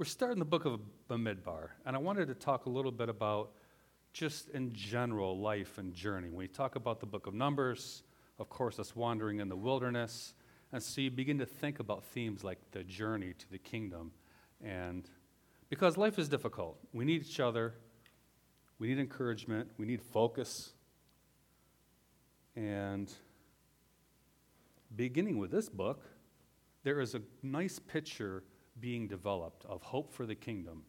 We're starting the book of Bamidbar, and I wanted to talk a little bit about just in general life and journey. When you talk about the book of Numbers, of course, us wandering in the wilderness, and so you begin to think about themes like the journey to the kingdom. And because life is difficult, we need each other, we need encouragement, we need focus. And beginning with this book, there is a nice picture being developed of hope for the kingdom.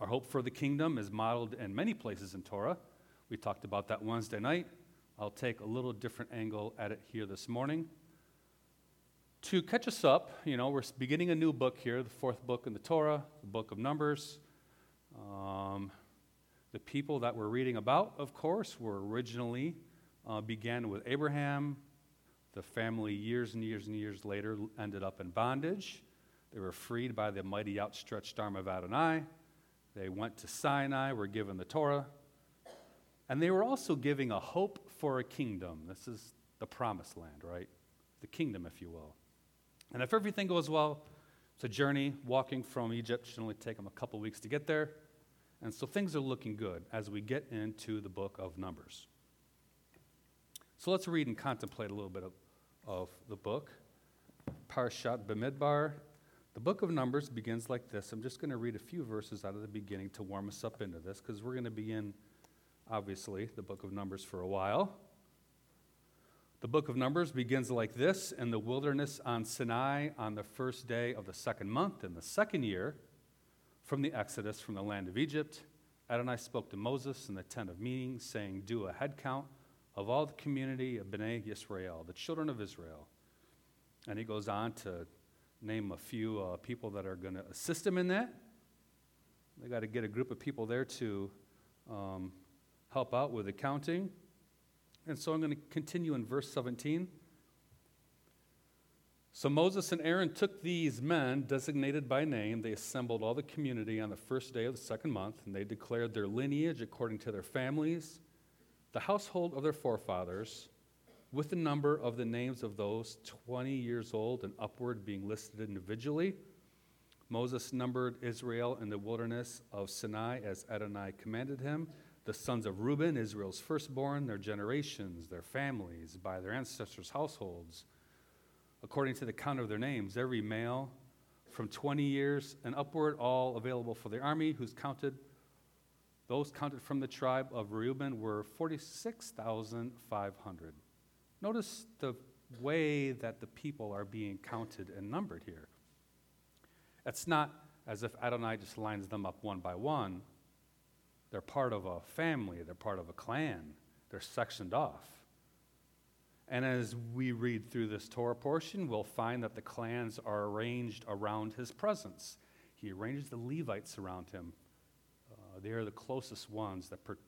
Our hope for the kingdom is modeled in many places in Torah. We talked about that Wednesday night. I'll take a little different angle at it here this morning. To catch us up, you know, we're beginning a new book here, the fourth book in the Torah, the book of Numbers. Um, the people that we're reading about, of course, were originally uh, began with Abraham. The family, years and years and years later, ended up in bondage. They were freed by the mighty outstretched arm of Adonai. They went to Sinai, were given the Torah. And they were also giving a hope for a kingdom. This is the promised land, right? The kingdom, if you will. And if everything goes well, it's a journey. Walking from Egypt should only take them a couple weeks to get there. And so things are looking good as we get into the book of Numbers. So let's read and contemplate a little bit of, of the book. Parshat Bamidbar. The book of Numbers begins like this. I'm just going to read a few verses out of the beginning to warm us up into this because we're going to be in, obviously, the book of Numbers for a while. The book of Numbers begins like this In the wilderness on Sinai on the first day of the second month in the second year from the Exodus from the land of Egypt, Adonai spoke to Moses in the tent of meeting, saying, Do a head count of all the community of Bnei Yisrael, the children of Israel. And he goes on to name a few uh, people that are going to assist him in that. They got to get a group of people there to um, help out with accounting. And so I'm going to continue in verse 17. So Moses and Aaron took these men designated by name. They assembled all the community on the first day of the second month, and they declared their lineage according to their families, the household of their forefathers, with the number of the names of those 20 years old and upward being listed individually. Moses numbered Israel in the wilderness of Sinai as Adonai commanded him. The sons of Reuben, Israel's firstborn, their generations, their families, by their ancestors' households according to the count of their names, every male from 20 years and upward, all available for the army, who's counted, those counted from the tribe of Reuben were 46,500. Notice the way that the people are being counted and numbered here. It's not as if Adonai just lines them up one by one. They're part of a family, they're part of a clan, they're sectioned off. And as we read through this Torah portion, we'll find that the clans are arranged around his presence. He arranges the Levites around him. Uh, they are the closest ones that per-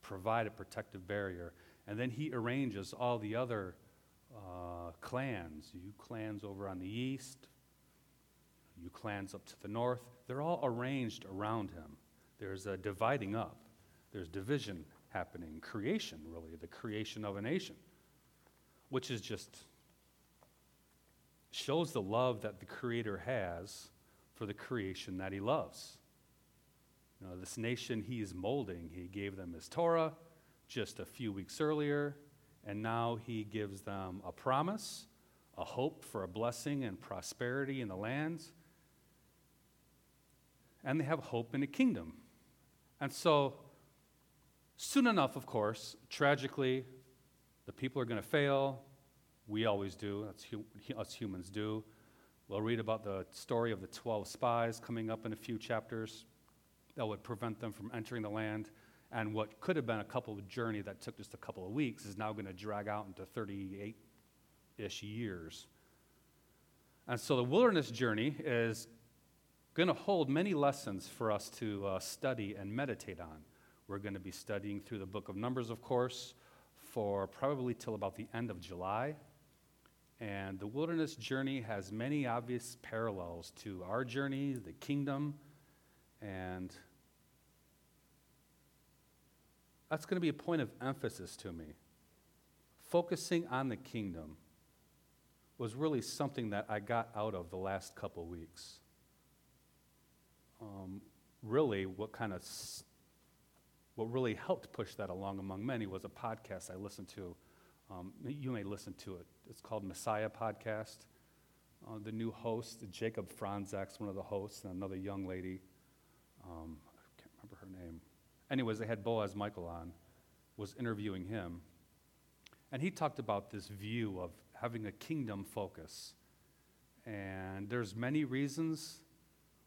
provide a protective barrier. And then he arranges all the other uh, clans. You clans over on the east, you clans up to the north. They're all arranged around him. There's a dividing up, there's division happening, creation, really, the creation of a nation which is just shows the love that the Creator has for the creation that He loves. You know, this nation He is molding, He gave them His Torah just a few weeks earlier, and now He gives them a promise, a hope for a blessing and prosperity in the lands. And they have hope in the kingdom. And so, soon enough, of course, tragically, the people are going to fail. We always do. That's hu- us humans do. We'll read about the story of the 12 spies coming up in a few chapters that would prevent them from entering the land. And what could have been a couple of journey that took just a couple of weeks is now going to drag out into 38 ish years. And so the wilderness journey is going to hold many lessons for us to uh, study and meditate on. We're going to be studying through the book of Numbers, of course for probably till about the end of July. And the wilderness journey has many obvious parallels to our journey, the kingdom, and that's going to be a point of emphasis to me. Focusing on the kingdom was really something that I got out of the last couple weeks. really, what kind of what really helped push that along among many was a podcast I listened to. Um, you may listen to it. It's called Messiah Podcast. Uh, the new host, Jacob Fronczak's one of the hosts, and another young lady. Um, I can't remember her name. Anyways, they had Boaz Michael on, was interviewing him. And he talked about this view of having a kingdom focus. And there's many reasons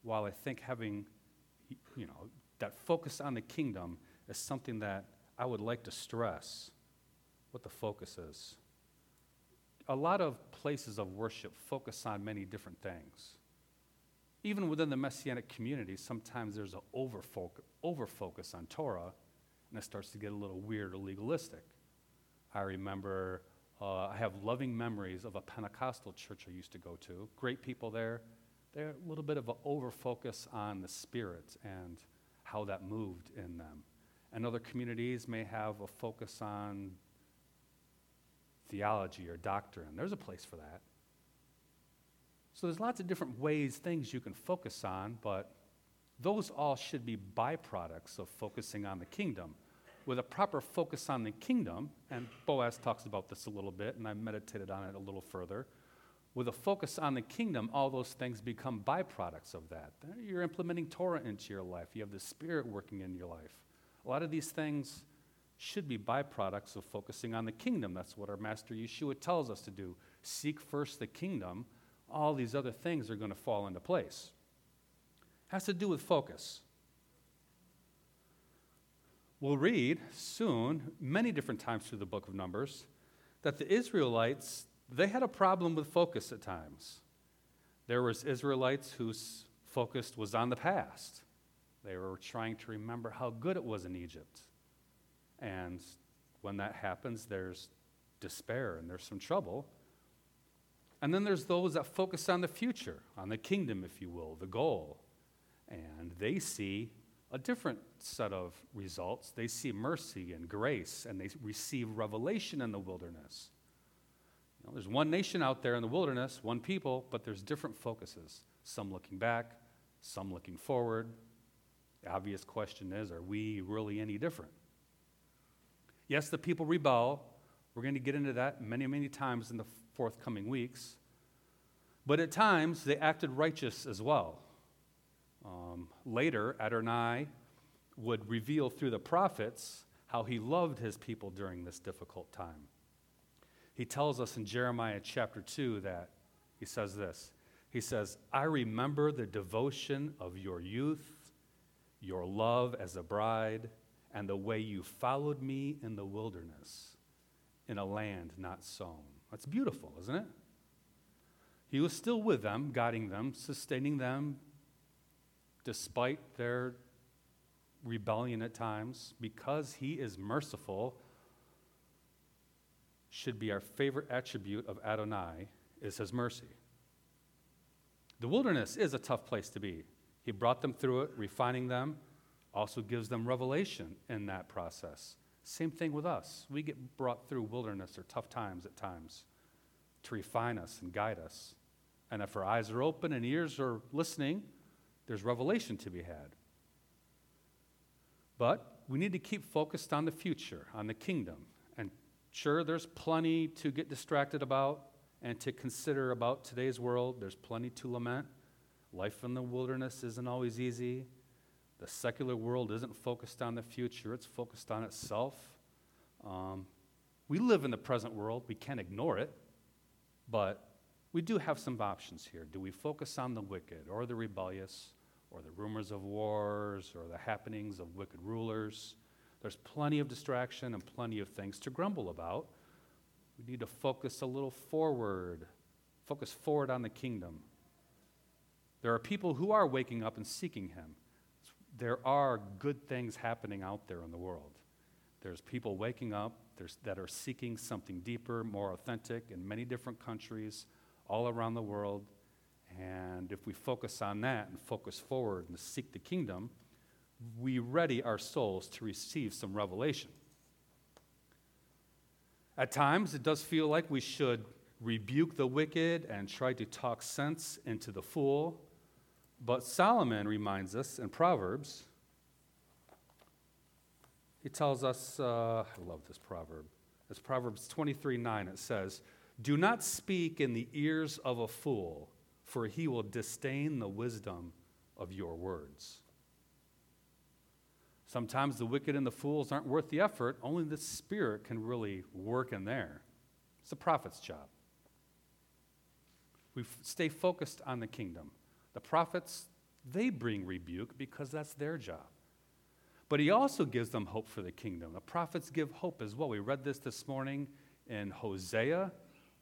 while I think having, you know, that focus on the kingdom is something that I would like to stress what the focus is. A lot of places of worship focus on many different things. Even within the Messianic community, sometimes there's an over focus on Torah, and it starts to get a little weird or legalistic. I remember, uh, I have loving memories of a Pentecostal church I used to go to. Great people there. They're a little bit of an over focus on the Spirit and how that moved in them. And other communities may have a focus on theology or doctrine. There's a place for that. So there's lots of different ways, things you can focus on, but those all should be byproducts of focusing on the kingdom. With a proper focus on the kingdom, and Boaz talks about this a little bit, and I meditated on it a little further. With a focus on the kingdom, all those things become byproducts of that. You're implementing Torah into your life, you have the Spirit working in your life. A lot of these things should be byproducts of focusing on the kingdom. That's what our Master Yeshua tells us to do. Seek first the kingdom. All these other things are going to fall into place. It Has to do with focus. We'll read soon, many different times through the book of Numbers, that the Israelites, they had a problem with focus at times. There was Israelites whose focus was on the past. They were trying to remember how good it was in Egypt. And when that happens, there's despair and there's some trouble. And then there's those that focus on the future, on the kingdom, if you will, the goal. And they see a different set of results. They see mercy and grace, and they receive revelation in the wilderness. You know, there's one nation out there in the wilderness, one people, but there's different focuses. Some looking back, some looking forward, the obvious question is are we really any different? Yes, the people rebel. We're going to get into that many, many times in the forthcoming weeks. But at times, they acted righteous as well. Um, later, Adonai would reveal through the prophets how he loved his people during this difficult time. He tells us in Jeremiah chapter 2 that he says this He says, I remember the devotion of your youth your love as a bride, and the way you followed me in the wilderness, in a land not sown. That's beautiful, isn't it? He was still with them, guiding them, sustaining them despite their rebellion at times, because he is merciful, should be our favorite attribute of Adonai is his mercy. The wilderness is a tough place to be. He brought them through it, refining them, also gives them revelation in that process. Same thing with us. We get brought through wilderness or tough times at times to refine us and guide us. And if our eyes are open and ears are listening, there's revelation to be had. But we need to keep focused on the future, on the kingdom. And sure, there's plenty to get distracted about and to consider about today's world. There's plenty to lament. Life in the wilderness isn't always easy. The secular world isn't focused on the future, it's focused on itself. Um, we live in the present world, we can't ignore it, but we do have some options here. Do we focus on the wicked or the rebellious or the rumors of wars or the happenings of wicked rulers? There's plenty of distraction and plenty of things to grumble about. We need to focus a little forward, focus forward on the kingdom. There are people who are waking up and seeking Him. There are good things happening out there in the world. There's people waking up that are seeking something deeper, more authentic in many different countries all around the world. And if we focus on that and focus forward and seek the kingdom, we ready our souls to receive some revelation. At times, it does feel like we should rebuke the wicked and try to talk sense into the fool. But Solomon reminds us in Proverbs, he tells us, uh, I love this proverb. It's Proverbs 23 9. It says, Do not speak in the ears of a fool, for he will disdain the wisdom of your words. Sometimes the wicked and the fools aren't worth the effort. Only the Spirit can really work in there. It's the prophet's job. We stay focused on the kingdom. The prophets, they bring rebuke because that's their job. But he also gives them hope for the kingdom. The prophets give hope as well. We read this this morning in Hosea.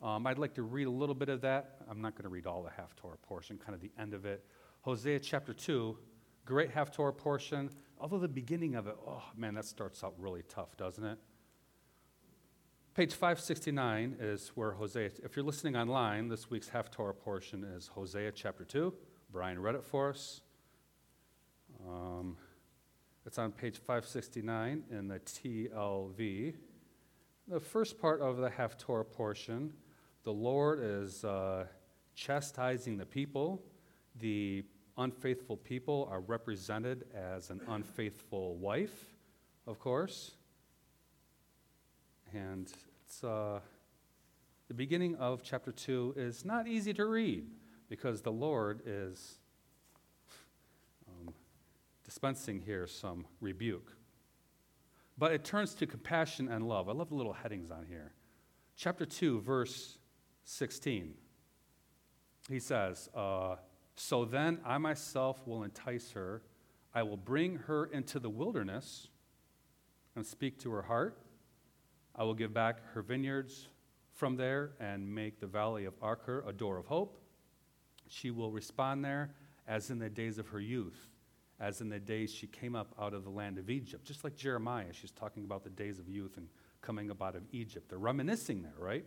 Um, I'd like to read a little bit of that. I'm not going to read all the Haftorah portion, kind of the end of it. Hosea chapter 2, great Haftorah portion. Although the beginning of it, oh man, that starts out really tough, doesn't it? Page 569 is where Hosea, if you're listening online, this week's Haftorah portion is Hosea chapter 2. Brian read it for us. Um, it's on page 569 in the TLV. The first part of the Haftorah portion, the Lord is uh, chastising the people. The unfaithful people are represented as an unfaithful wife, of course. And it's, uh, the beginning of chapter 2 is not easy to read because the Lord is dispensing here some rebuke. But it turns to compassion and love. I love the little headings on here. Chapter 2, verse 16. He says, uh, So then I myself will entice her. I will bring her into the wilderness and speak to her heart. I will give back her vineyards from there and make the valley of Achor a door of hope. She will respond there as in the days of her youth as in the days she came up out of the land of Egypt. Just like Jeremiah, she's talking about the days of youth and coming up out of Egypt. They're reminiscing there, right?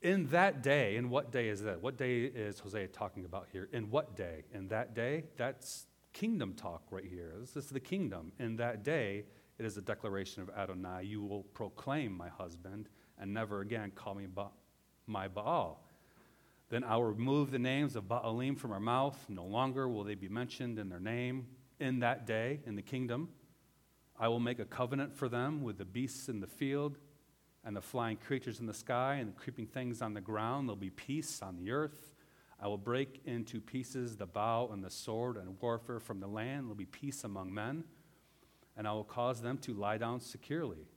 In that day, in what day is that? What day is Hosea talking about here? In what day? In that day? That's kingdom talk right here. This is the kingdom. In that day, it is a declaration of Adonai. You will proclaim my husband and never again call me ba- my Baal. Then I will remove the names of Baalim from our mouth. No longer will they be mentioned in their name in that day in the kingdom. I will make a covenant for them with the beasts in the field and the flying creatures in the sky and the creeping things on the ground. There'll be peace on the earth. I will break into pieces the bow and the sword and warfare from the land. There'll be peace among men. And I will cause them to lie down securely.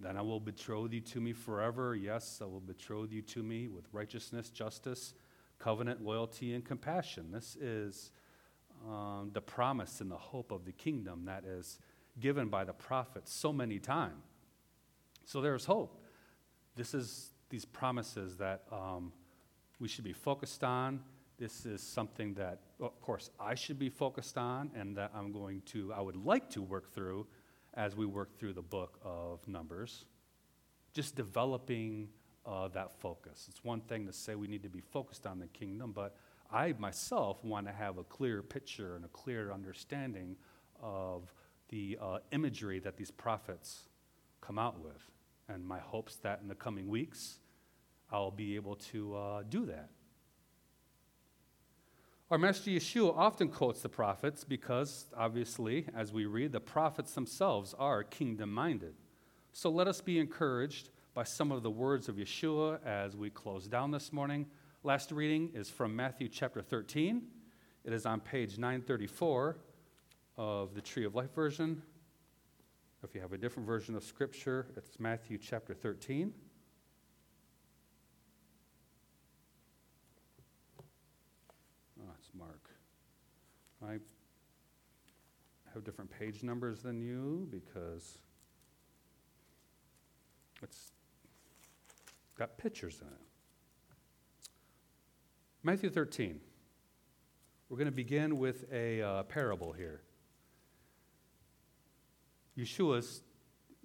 Then I will betroth you to me forever. Yes, I will betroth you to me with righteousness, justice, covenant, loyalty, and compassion. This is um, the promise and the hope of the kingdom that is given by the prophets so many times. So there's hope. This is these promises that um, we should be focused on. This is something that, of course, I should be focused on, and that I'm going to, I would like to work through as we work through the book of Numbers. Just developing uh, that focus. It's one thing to say we need to be focused on the kingdom, but I myself want to have a clear picture and a clear understanding of the uh, imagery that these prophets come out with. And my hopes that in the coming weeks, I'll be able to uh, do that. Our Master Yeshua often quotes the prophets because, obviously, as we read, the prophets themselves are kingdom minded. So let us be encouraged by some of the words of Yeshua as we close down this morning. Last reading is from Matthew chapter 13. It is on page 934 of the Tree of Life version. If you have a different version of Scripture, it's Matthew chapter 13. I have different page numbers than you because it's got pictures in it. Matthew 13. We're going to begin with a uh, parable here. Yeshua's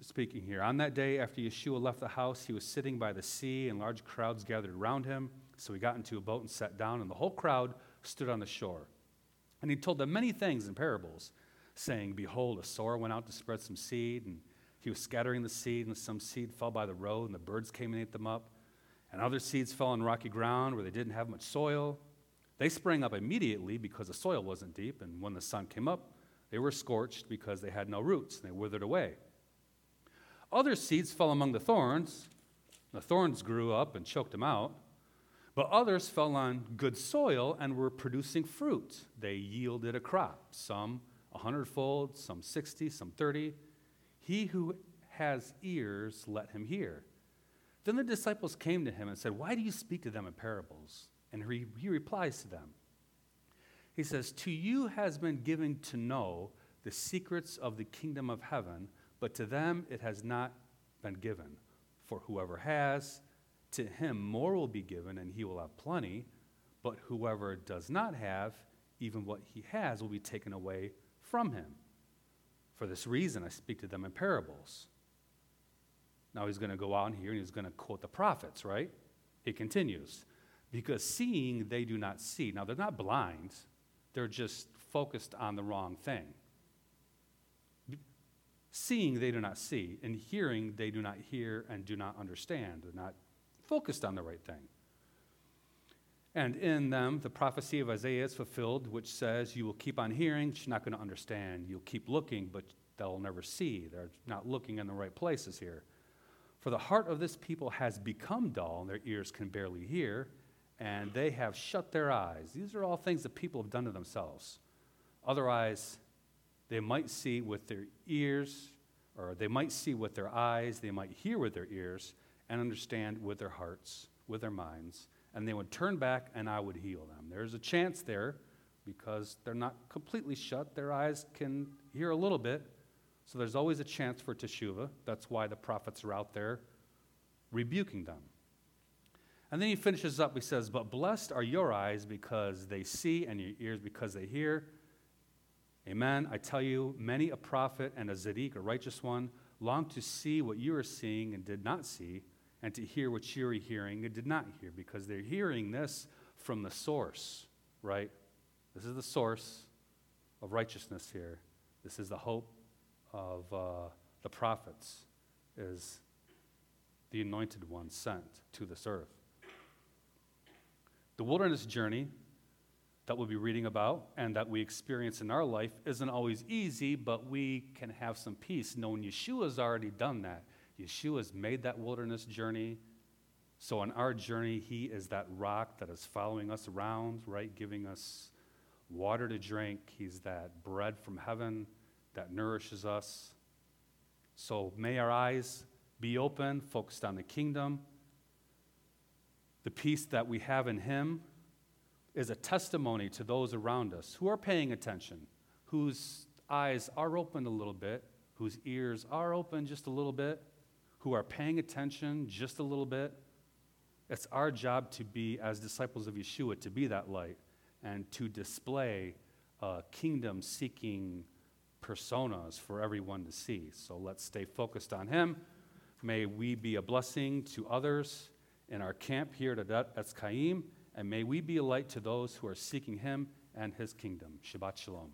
speaking here. On that day, after Yeshua left the house, he was sitting by the sea, and large crowds gathered around him. So he got into a boat and sat down, and the whole crowd stood on the shore. And he told them many things in parables, saying, Behold, a sower went out to spread some seed, and he was scattering the seed, and some seed fell by the road, and the birds came and ate them up. And other seeds fell on rocky ground where they didn't have much soil. They sprang up immediately because the soil wasn't deep, and when the sun came up, they were scorched because they had no roots, and they withered away. Other seeds fell among the thorns. The thorns grew up and choked them out. But others fell on good soil and were producing fruit. They yielded a crop, some a hundredfold, some sixty, some thirty. He who has ears, let him hear. Then the disciples came to him and said, Why do you speak to them in parables? And he, he replies to them. He says, To you has been given to know the secrets of the kingdom of heaven, but to them it has not been given. For whoever has, to him more will be given, and he will have plenty. But whoever does not have, even what he has will be taken away from him. For this reason, I speak to them in parables. Now he's going to go on here and he's going to quote the prophets, right? He continues, because seeing they do not see. Now they're not blind, they're just focused on the wrong thing. Seeing they do not see, and hearing they do not hear and do not understand. They're not focused on the right thing. And in them, the prophecy of Isaiah is fulfilled, which says, You will keep on hearing, but you're not going to understand. You'll keep looking, but they'll never see. They're not looking in the right places here. For the heart of this people has become dull, and their ears can barely hear, and they have shut their eyes. These are all things that people have done to themselves. Otherwise, they might see with their ears, or they might see with their eyes, they might hear with their ears, and understand with their hearts, with their minds, and they would turn back, and I would heal them. There's a chance there because they're not completely shut. Their eyes can hear a little bit, so there's always a chance for teshuva. That's why the prophets are out there rebuking them. And then he finishes up, he says, But blessed are your eyes because they see, and your ears because they hear. Amen. I tell you, many a prophet and a Tzaddik, a righteous one, longed to see what you are seeing and did not see, and to hear what you are hearing and did not hear, because they're hearing this from the source, right? This is the source of righteousness here. This is the hope of uh, the prophets is the anointed one sent to this earth. The wilderness journey that we'll be reading about and that we experience in our life isn't always easy, but we can have some peace knowing Yeshua's already done that. Yeshua's made that wilderness journey. So on our journey, he is that rock that is following us around, right? Giving us water to drink. He's that bread from heaven that nourishes us. So may our eyes be open, focused on the kingdom. The peace that we have in Him is a testimony to those around us who are paying attention, whose eyes are open a little bit, whose ears are open just a little bit, who are paying attention just a little bit. It's our job to be, as disciples of Yeshua, to be that light and to display a kingdom seeking personas for everyone to see. So let's stay focused on Him. May we be a blessing to others in our camp here at Etz Chaim, and may we be a light to those who are seeking Him and His kingdom. Shabbat Shalom.